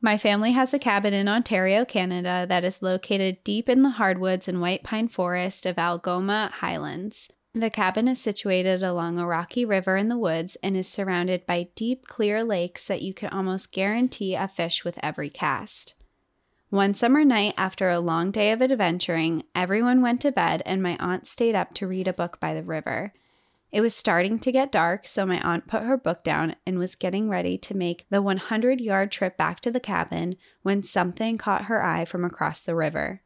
Speaker 2: My family has a cabin in Ontario, Canada, that is located deep in the hardwoods and white pine forest of Algoma Highlands. The cabin is situated along a rocky river in the woods and is surrounded by deep, clear lakes that you can almost guarantee a fish with every cast. One summer night, after a long day of adventuring, everyone went to bed and my aunt stayed up to read a book by the river. It was starting to get dark, so my aunt put her book down and was getting ready to make the 100 yard trip back to the cabin when something caught her eye from across the river.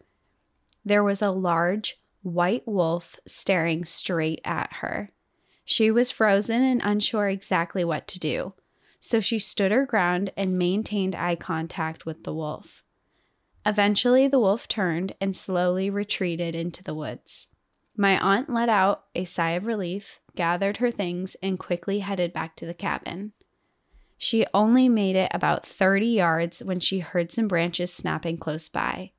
Speaker 2: There was a large white wolf staring straight at her. She was frozen and unsure exactly what to do, so she stood her ground and maintained eye contact with the wolf. Eventually, the wolf turned and slowly retreated into the woods. My aunt let out a sigh of relief, gathered her things, and quickly headed back to the cabin. She only made it about 30 yards when she heard some branches snapping close by.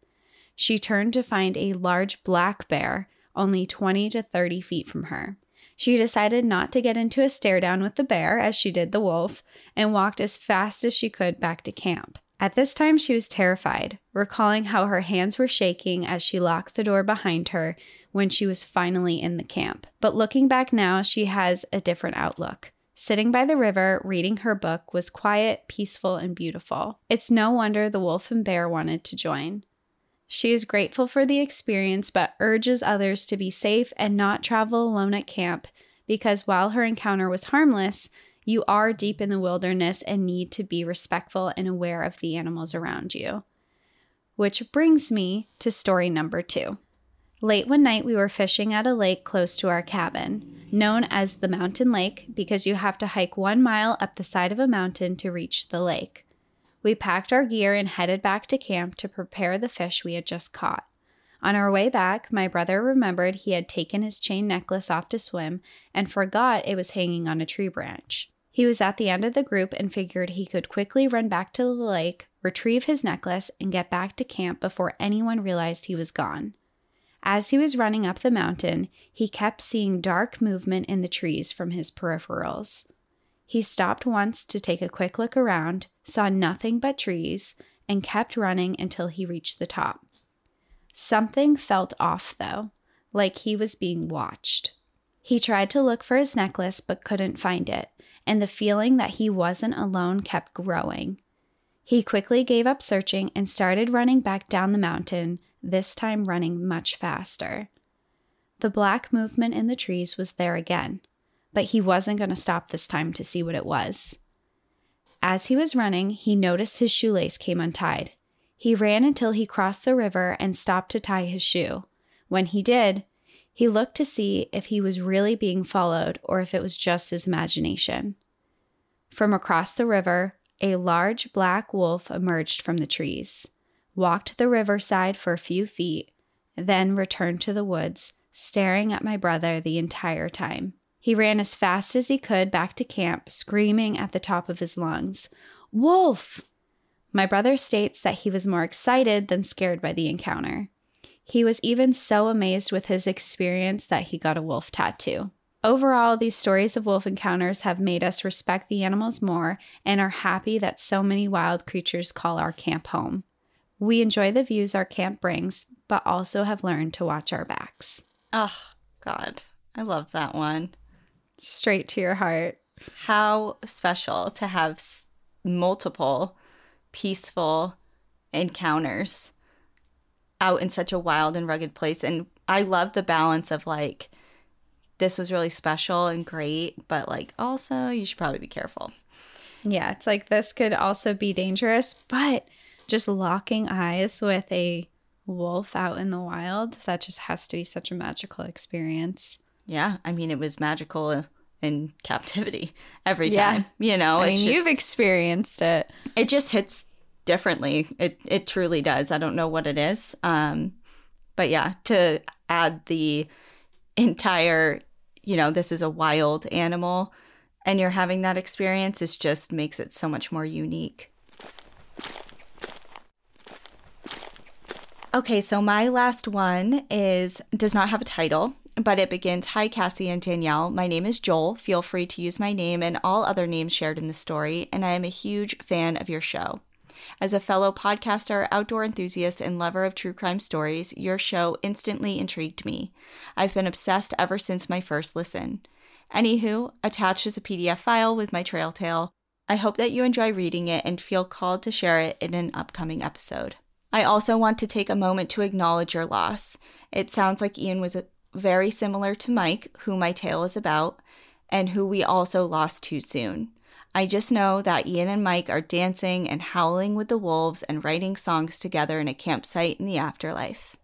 Speaker 2: She turned to find a large black bear only 20 to 30 feet from her. She decided not to get into a stare down with the bear as she did the wolf and walked as fast as she could back to camp. At this time, she was terrified, recalling how her hands were shaking as she locked the door behind her when she was finally in the camp. But looking back now, she has a different outlook. Sitting by the river, reading her book was quiet, peaceful, and beautiful. It's no wonder the wolf and bear wanted to join. She is grateful for the experience, but urges others to be safe and not travel alone at camp because while her encounter was harmless, you are deep in the wilderness and need to be respectful and aware of the animals around you. Which brings me to story number two. Late one night, we were fishing at a lake close to our cabin, known as the Mountain Lake because you have to hike one mile up the side of a mountain to reach the lake. We packed our gear and headed back to camp to prepare the fish we had just caught. On our way back, my brother remembered he had taken his chain necklace off to swim and forgot it was hanging on a tree branch. He was at the end of the group and figured he could quickly run back to the lake, retrieve his necklace, and get back to camp before anyone realized he was gone. As he was running up the mountain, he kept seeing dark movement in the trees from his peripherals. He stopped once to take a quick look around, saw nothing but trees, and kept running until he reached the top. Something felt off, though, like he was being watched. He tried to look for his necklace but couldn't find it and the feeling that he wasn't alone kept growing. He quickly gave up searching and started running back down the mountain, this time running much faster. The black movement in the trees was there again, but he wasn't going to stop this time to see what it was. As he was running, he noticed his shoelace came untied. He ran until he crossed the river and stopped to tie his shoe. When he did, he looked to see if he was really being followed or if it was just his imagination. From across the river, a large black wolf emerged from the trees, walked the riverside for a few feet, then returned to the woods, staring at my brother the entire time. He ran as fast as he could back to camp, screaming at the top of his lungs, Wolf! My brother states that he was more excited than scared by the encounter. He was even so amazed with his experience that he got a wolf tattoo. Overall, these stories of wolf encounters have made us respect the animals more and are happy that so many wild creatures call our camp home. We enjoy the views our camp brings, but also have learned to watch our backs.
Speaker 1: Oh, God. I love that one.
Speaker 2: Straight to your heart.
Speaker 1: How special to have multiple peaceful encounters out in such a wild and rugged place. And I love the balance of like, this was really special and great, but like also you should probably be careful.
Speaker 2: Yeah, it's like this could also be dangerous, but just locking eyes with a wolf out in the wild, that just has to be such a magical experience.
Speaker 1: Yeah, I mean, it was magical in captivity every time. Yeah. You know,
Speaker 2: I mean, just, you've experienced it.
Speaker 1: It just hits differently. It it truly does. I don't know what it is. Um, but yeah, to add the entire, you know, this is a wild animal, and you're having that experience, is just makes it so much more unique. Okay, so my last one is does not have a title, but it begins Hi, Cassie and Danielle. My name is Joel. Feel free to use my name and all other names shared in the story, and I am a huge fan of your show. As a fellow podcaster, outdoor enthusiast, and lover of true crime stories, your show instantly intrigued me. I've been obsessed ever since my first listen. Anywho, attached is a PDF file with my trail tale. I hope that you enjoy reading it and feel called to share it in an upcoming episode. I also want to take a moment to acknowledge your loss. It sounds like Ian was very similar to Mike, who my tale is about, and who we also lost too soon. I just know that Ian and Mike are dancing and howling with the wolves and writing songs together in a campsite in the afterlife.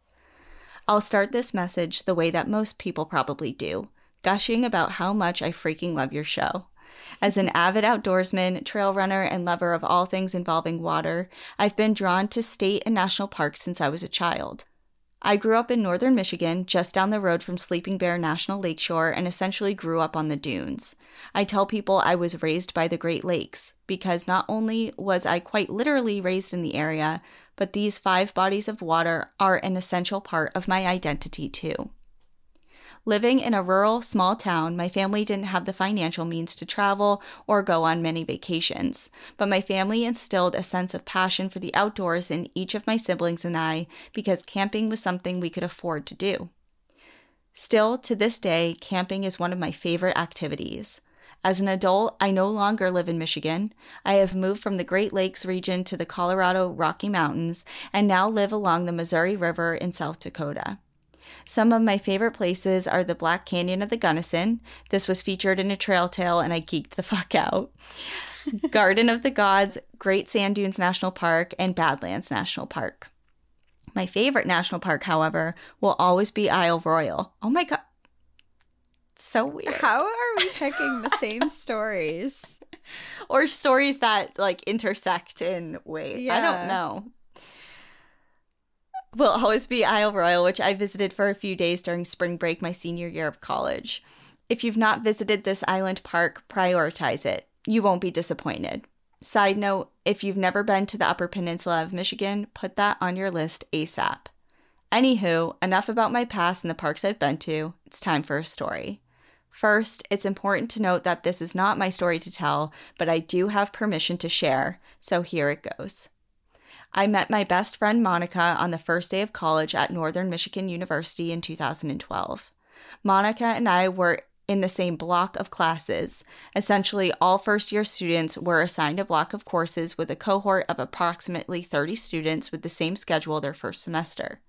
Speaker 1: I'll start this message the way that most people probably do, gushing about how much I freaking love your show. As an avid outdoorsman, trail runner, and lover of all things involving water, I've been drawn to state and national parks since I was a child. I grew up in northern Michigan, just down the road from Sleeping Bear National Lakeshore, and essentially grew up on the dunes. I tell people I was raised by the Great Lakes because not only was I quite literally raised in the area, but these five bodies of water are an essential part of my identity too. Living in a rural, small town, my family didn't have the financial means to travel or go on many vacations, but my family instilled a sense of passion for the outdoors in each of my siblings and I because camping was something we could afford to do. Still, to this day, camping is one of my favorite activities. As an adult, I no longer live in Michigan. I have moved from the Great Lakes region to the Colorado Rocky Mountains and now live along the Missouri River in South Dakota. Some of my favorite places are the Black Canyon of the Gunnison. This was featured in a trail tale, and I geeked the fuck out. Garden of the Gods, Great Sand Dunes National Park, and Badlands National Park. My favorite national park, however, will always be Isle Royale. Oh my god. So weird.
Speaker 2: How are we picking the same stories?
Speaker 1: or stories that like intersect in ways. Yeah. I don't know will always be Isle Royale, which I visited for a few days during spring break my senior year of college. If you've not visited this island park, prioritize it. You won't be disappointed. Side note if you've never been to the Upper Peninsula of Michigan, put that on your list ASAP. Anywho, enough about my past and the parks I've been to. It's time for a story. First, it's important to note that this is not my story to tell, but I do have permission to share, so here it goes. I met my best friend Monica on the first day of college at Northern Michigan University in 2012. Monica and I were in the same block of classes. Essentially, all first year students were assigned a block of courses with a cohort of approximately 30 students with the same schedule their first semester.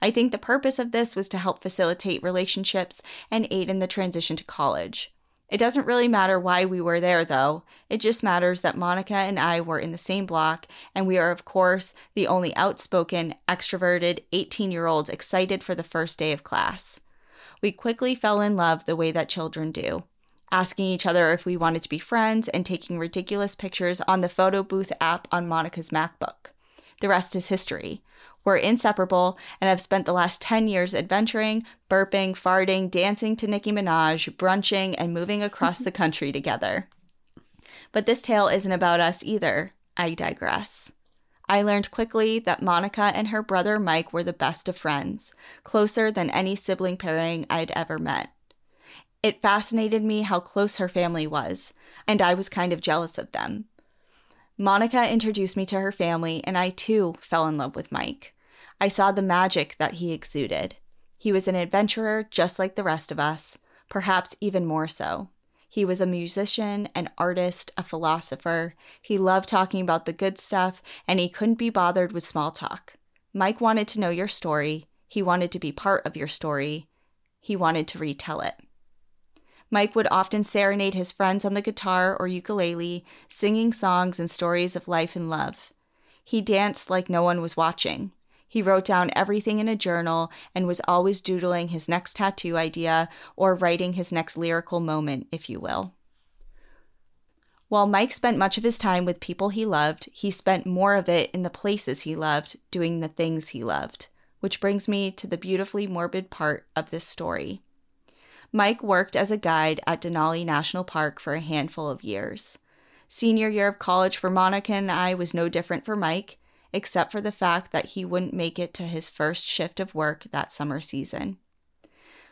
Speaker 1: I think the purpose of this was to help facilitate relationships and aid in the transition to college. It doesn't really matter why we were there, though. It just matters that Monica and I were in the same block, and we are, of course, the only outspoken, extroverted 18 year olds excited for the first day of class. We quickly fell in love the way that children do, asking each other if we wanted to be friends and taking ridiculous pictures on the photo booth app on Monica's MacBook. The rest is history. We're inseparable and have spent the last 10 years adventuring, burping, farting, dancing to Nicki Minaj, brunching, and moving across the country together. But this tale isn't about us either. I digress. I learned quickly that Monica and her brother Mike were the best of friends, closer than any sibling pairing I'd ever met. It fascinated me how close her family was, and I was kind of jealous of them. Monica introduced me to her family, and I too fell in love with Mike. I saw the magic that he exuded. He was an adventurer just like the rest of us, perhaps even more so. He was a musician, an artist, a philosopher. He loved talking about the good stuff, and he couldn't be bothered with small talk. Mike wanted to know your story. He wanted to be part of your story. He wanted to retell it. Mike would often serenade his friends on the guitar or ukulele, singing songs and stories of life and love. He danced like no one was watching. He wrote down everything in a journal and was always doodling his next tattoo idea or writing his next lyrical moment, if you will. While Mike spent much of his time with people he loved, he spent more of it in the places he loved, doing the things he loved. Which brings me to the beautifully morbid part of this story. Mike worked as a guide at Denali National Park for a handful of years. Senior year of college for Monica and I was no different for Mike, except for the fact that he wouldn't make it to his first shift of work that summer season.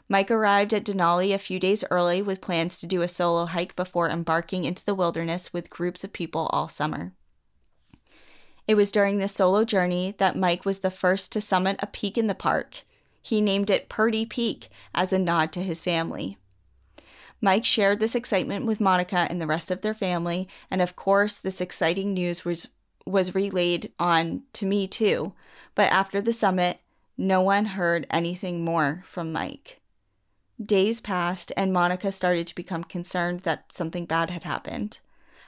Speaker 1: Mike arrived at Denali a few days early with plans to do a solo hike before embarking into the wilderness with groups of people all summer. It was during this solo journey that Mike was the first to summit a peak in the park. He named it Purdy Peak as a nod to his family. Mike shared this excitement with Monica and the rest of their family, and of course, this exciting news was was relayed on to me too. But after the summit, no one heard anything more from Mike. Days passed, and Monica started to become concerned that something bad had happened.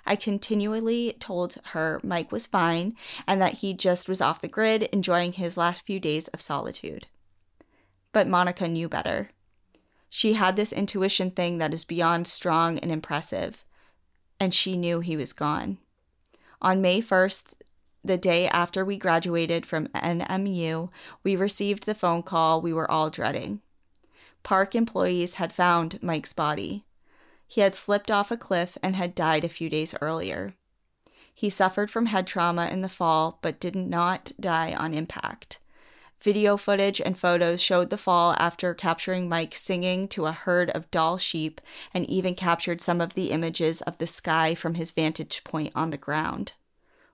Speaker 1: I continually told her Mike was fine and that he just was off the grid, enjoying his last few days of solitude. But Monica knew better. She had this intuition thing that is beyond strong and impressive, and she knew he was gone. On May 1st, the day after we graduated from NMU, we received the phone call we were all dreading. Park employees had found Mike's body. He had slipped off a cliff and had died a few days earlier. He suffered from head trauma in the fall, but did not die on impact. Video footage and photos showed the fall after capturing Mike singing to a herd of Dall sheep and even captured some of the images of the sky from his vantage point on the ground.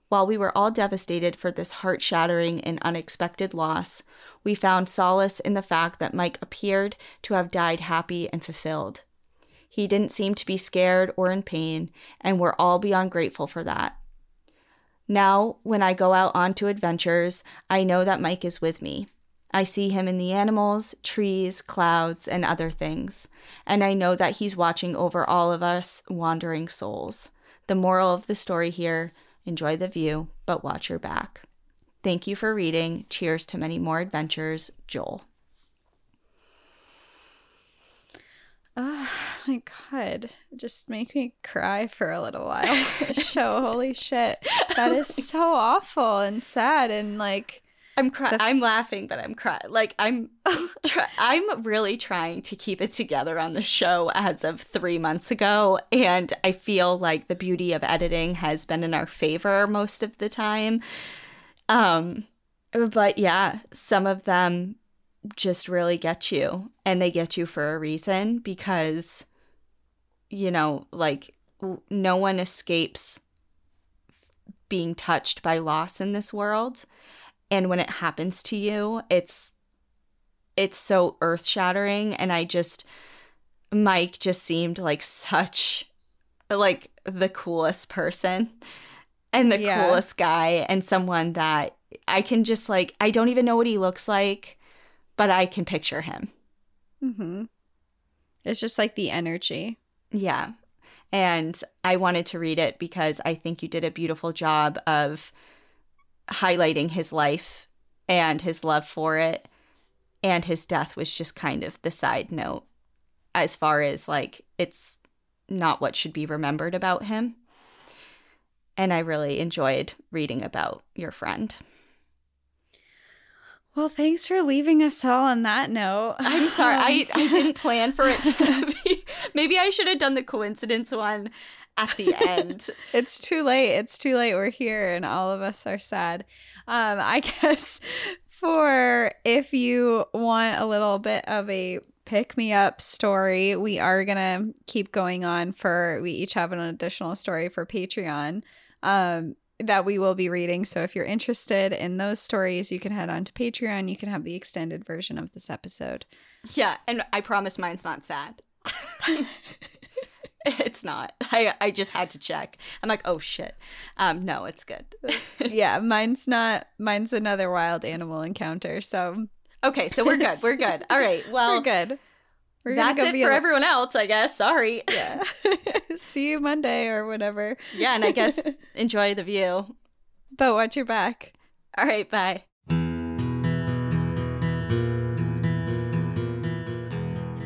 Speaker 1: While we were all devastated for this heart shattering and unexpected loss, we found solace in the fact that Mike appeared to have died happy and fulfilled. He didn't seem to be scared or in pain, and we're all beyond grateful for that. Now, when I go out onto adventures, I know that Mike is with me. I see him in the animals, trees, clouds, and other things, and I know that he's watching over all of us wandering souls. The moral of the story here enjoy the view, but watch your back. Thank you for reading. Cheers to many more adventures, Joel.
Speaker 2: Oh my god. Just make me cry for a little while. show. Holy shit. That is so awful and sad and like
Speaker 1: I'm crying.
Speaker 2: F-
Speaker 1: I'm laughing, but I'm crying. Like I'm, try- I'm really trying to keep it together on the show as of three months ago, and I feel like the beauty of editing has been in our favor most of the time. Um, but yeah, some of them just really get you, and they get you for a reason because, you know, like w- no one escapes being touched by loss in this world and when it happens to you it's it's so earth-shattering and i just mike just seemed like such like the coolest person and the
Speaker 2: Yeah.
Speaker 1: coolest guy and someone that i can just like i don't even know what he looks like but i can picture him
Speaker 2: hmm It's just like the energy.
Speaker 1: Yeah. And i wanted to read it because i think you did a beautiful job of highlighting his life and his love for it. And his death was just kind of the side note as far as like it's not what should be remembered about him. And i really enjoyed reading about your friend.
Speaker 2: Well, thanks for leaving us all on that note.
Speaker 1: i'm sorry. I i didn't plan for it to be maybe i should have done the coincidence one at the end
Speaker 2: it's too late. It's too late. We're here and all of us are sad. Um, I guess for if you want a little bit of a pick me up story, we are gonna keep going on for we each have an additional story for Patreon. Um that we will be reading. So if you're interested in those stories, you can head on to Patreon. You can have the extended version of this episode.
Speaker 1: Yeah, and I promise mine's not sad. it's not. I I just had to check. I'm like, oh shit. Um, no, it's good.
Speaker 2: yeah, mine's not mine's another wild animal encounter. So
Speaker 1: okay, so we're good. We're good. All right. Well,
Speaker 2: we're good. We're
Speaker 1: that's
Speaker 2: go
Speaker 1: it for
Speaker 2: a-
Speaker 1: everyone else, I guess. Sorry.
Speaker 2: Yeah. See you Monday or whatever.
Speaker 1: Yeah, and I guess enjoy the view.
Speaker 2: But watch your back.
Speaker 1: All right, bye.